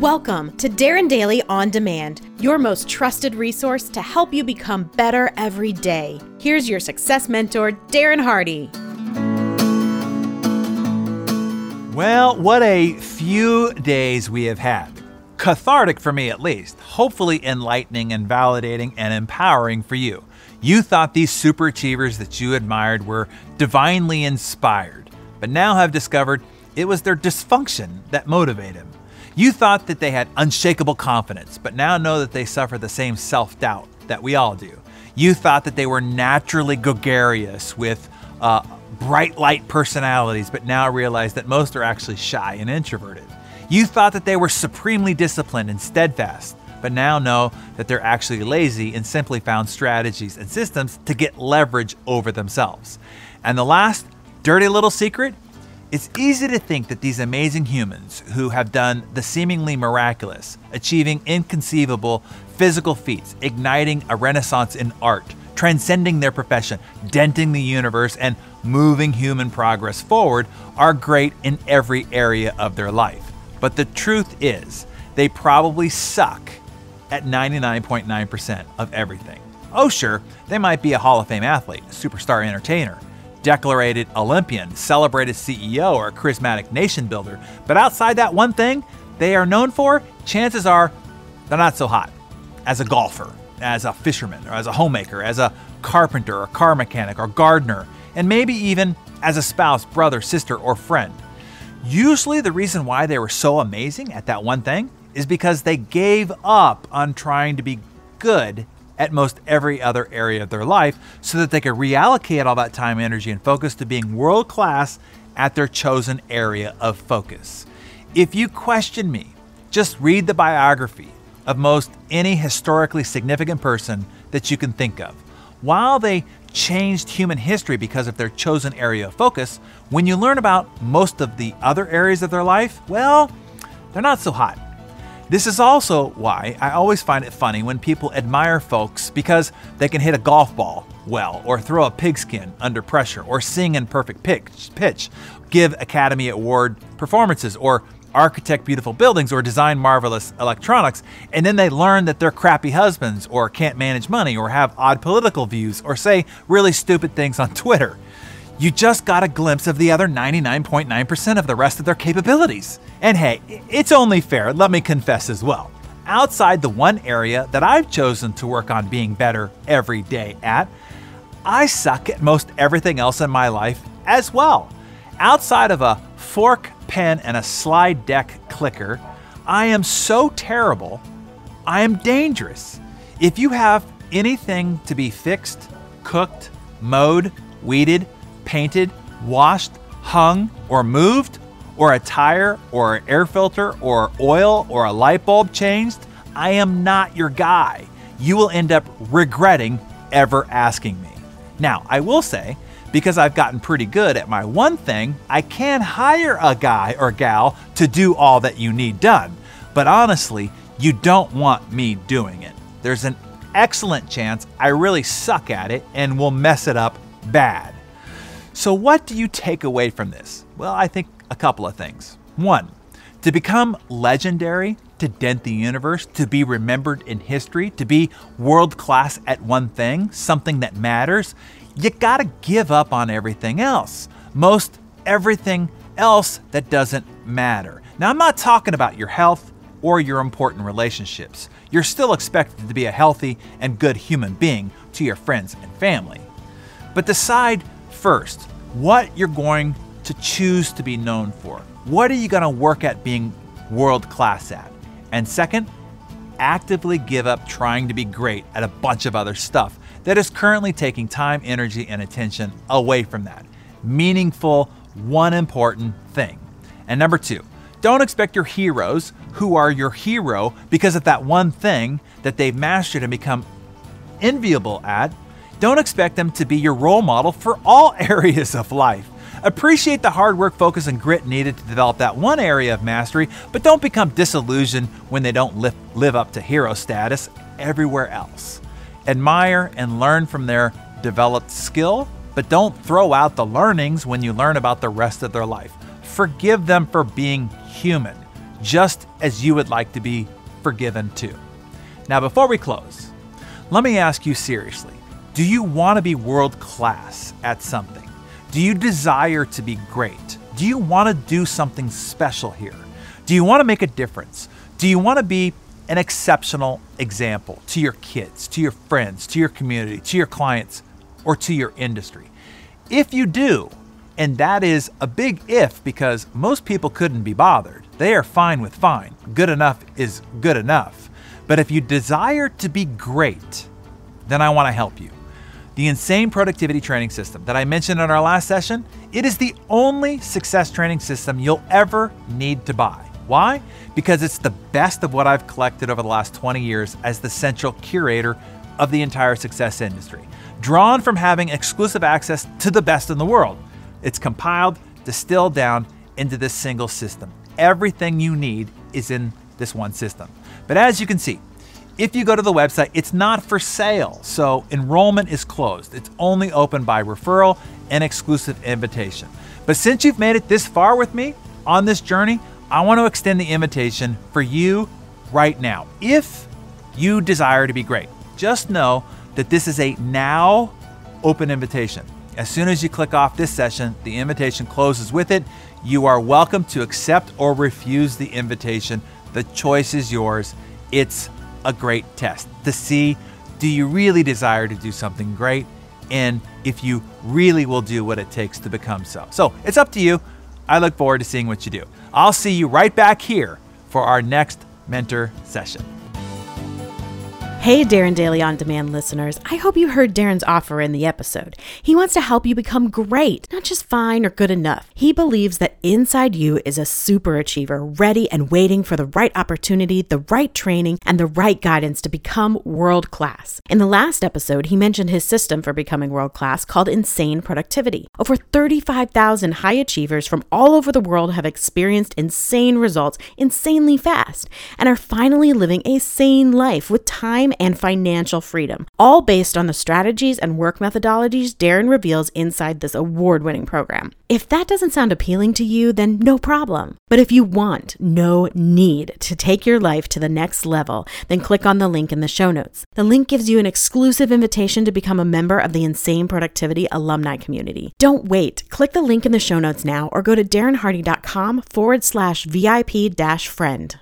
Welcome to Darren Daily On Demand, your most trusted resource to help you become better every day. Here's your success mentor, Darren Hardy. Well, what a few days we have had. Cathartic for me, at least. Hopefully, enlightening and validating and empowering for you. You thought these super achievers that you admired were divinely inspired, but now have discovered it was their dysfunction that motivated them. You thought that they had unshakable confidence, but now know that they suffer the same self doubt that we all do. You thought that they were naturally gregarious with uh, bright light personalities, but now realize that most are actually shy and introverted. You thought that they were supremely disciplined and steadfast, but now know that they're actually lazy and simply found strategies and systems to get leverage over themselves. And the last dirty little secret it's easy to think that these amazing humans who have done the seemingly miraculous, achieving inconceivable physical feats, igniting a renaissance in art, transcending their profession, denting the universe, and moving human progress forward, are great in every area of their life. But the truth is, they probably suck at 99.9% of everything. Oh, sure, they might be a Hall of Fame athlete, superstar entertainer, decorated Olympian, celebrated CEO, or charismatic nation builder. But outside that one thing they are known for, chances are they're not so hot. As a golfer, as a fisherman, or as a homemaker, as a carpenter, or car mechanic, or gardener, and maybe even as a spouse, brother, sister, or friend. Usually, the reason why they were so amazing at that one thing is because they gave up on trying to be good at most every other area of their life so that they could reallocate all that time, energy, and focus to being world class at their chosen area of focus. If you question me, just read the biography of most any historically significant person that you can think of. While they changed human history because of their chosen area of focus, when you learn about most of the other areas of their life, well, they're not so hot. This is also why I always find it funny when people admire folks because they can hit a golf ball well, or throw a pigskin under pressure, or sing in perfect pitch, pitch give Academy Award performances, or architect beautiful buildings, or design marvelous electronics, and then they learn that they're crappy husbands, or can't manage money, or have odd political views, or say really stupid things on Twitter. You just got a glimpse of the other 99.9% of the rest of their capabilities. And hey, it's only fair, let me confess as well. Outside the one area that I've chosen to work on being better every day at, I suck at most everything else in my life as well. Outside of a fork, pen, and a slide deck clicker, I am so terrible, I am dangerous. If you have anything to be fixed, cooked, mowed, weeded, painted, washed, hung, or moved, or a tire, or an air filter, or oil, or a light bulb changed, I am not your guy. You will end up regretting ever asking me. Now, I will say, because I've gotten pretty good at my one thing, I can hire a guy or gal to do all that you need done. But honestly, you don't want me doing it. There's an excellent chance I really suck at it and will mess it up bad. So, what do you take away from this? Well, I think a couple of things. One, to become legendary, to dent the universe, to be remembered in history, to be world class at one thing, something that matters, you gotta give up on everything else. Most everything else that doesn't matter. Now, I'm not talking about your health or your important relationships. You're still expected to be a healthy and good human being to your friends and family. But decide first what you're going to choose to be known for. What are you going to work at being world class at? And second, actively give up trying to be great at a bunch of other stuff that is currently taking time, energy, and attention away from that. Meaningful, one important thing. And number two, don't expect your heroes, who are your hero because of that one thing that they've mastered and become enviable at, don't expect them to be your role model for all areas of life. Appreciate the hard work, focus, and grit needed to develop that one area of mastery, but don't become disillusioned when they don't live, live up to hero status everywhere else. Admire and learn from their developed skill, but don't throw out the learnings when you learn about the rest of their life. Forgive them for being human. just as you would like to be forgiven too. Now, before we close, let me ask you seriously do you want to be world class at something? Do you desire to be great? Do you want to do something special here? Do you want to make a difference? Do you want to be an exceptional example to your kids, to your friends, to your community, to your clients, or to your industry? If you do, and that is a big if because most people couldn't be bothered. They are fine with fine. Good enough is good enough. But if you desire to be great, then I want to help you. The Insane Productivity Training System that I mentioned in our last session, it is the only success training system you'll ever need to buy. Why? Because it's the best of what I've collected over the last 20 years as the central curator of the entire success industry, drawn from having exclusive access to the best in the world. It's compiled, distilled down into this single system. Everything you need is in this one system. But as you can see, if you go to the website, it's not for sale, so enrollment is closed. It's only open by referral and exclusive invitation. But since you've made it this far with me on this journey, I want to extend the invitation for you right now. If you desire to be great, just know that this is a now open invitation. As soon as you click off this session, the invitation closes with it. You are welcome to accept or refuse the invitation. The choice is yours. It's a great test to see do you really desire to do something great and if you really will do what it takes to become so. So it's up to you. I look forward to seeing what you do. I'll see you right back here for our next mentor session. Hey, Darren Daily On Demand listeners. I hope you heard Darren's offer in the episode. He wants to help you become great, not just fine or good enough. He believes that inside you is a super achiever, ready and waiting for the right opportunity, the right training, and the right guidance to become world class. In the last episode, he mentioned his system for becoming world class called Insane Productivity. Over 35,000 high achievers from all over the world have experienced insane results insanely fast and are finally living a sane life with time and financial freedom, all based on the strategies and work methodologies Darren reveals inside this award winning program. If that doesn't sound appealing to you, then no problem. But if you want, no need to take your life to the next level, then click on the link in the show notes. The link gives you an exclusive invitation to become a member of the Insane Productivity alumni community. Don't wait. Click the link in the show notes now or go to darrenhardy.com forward slash VIP dash friend.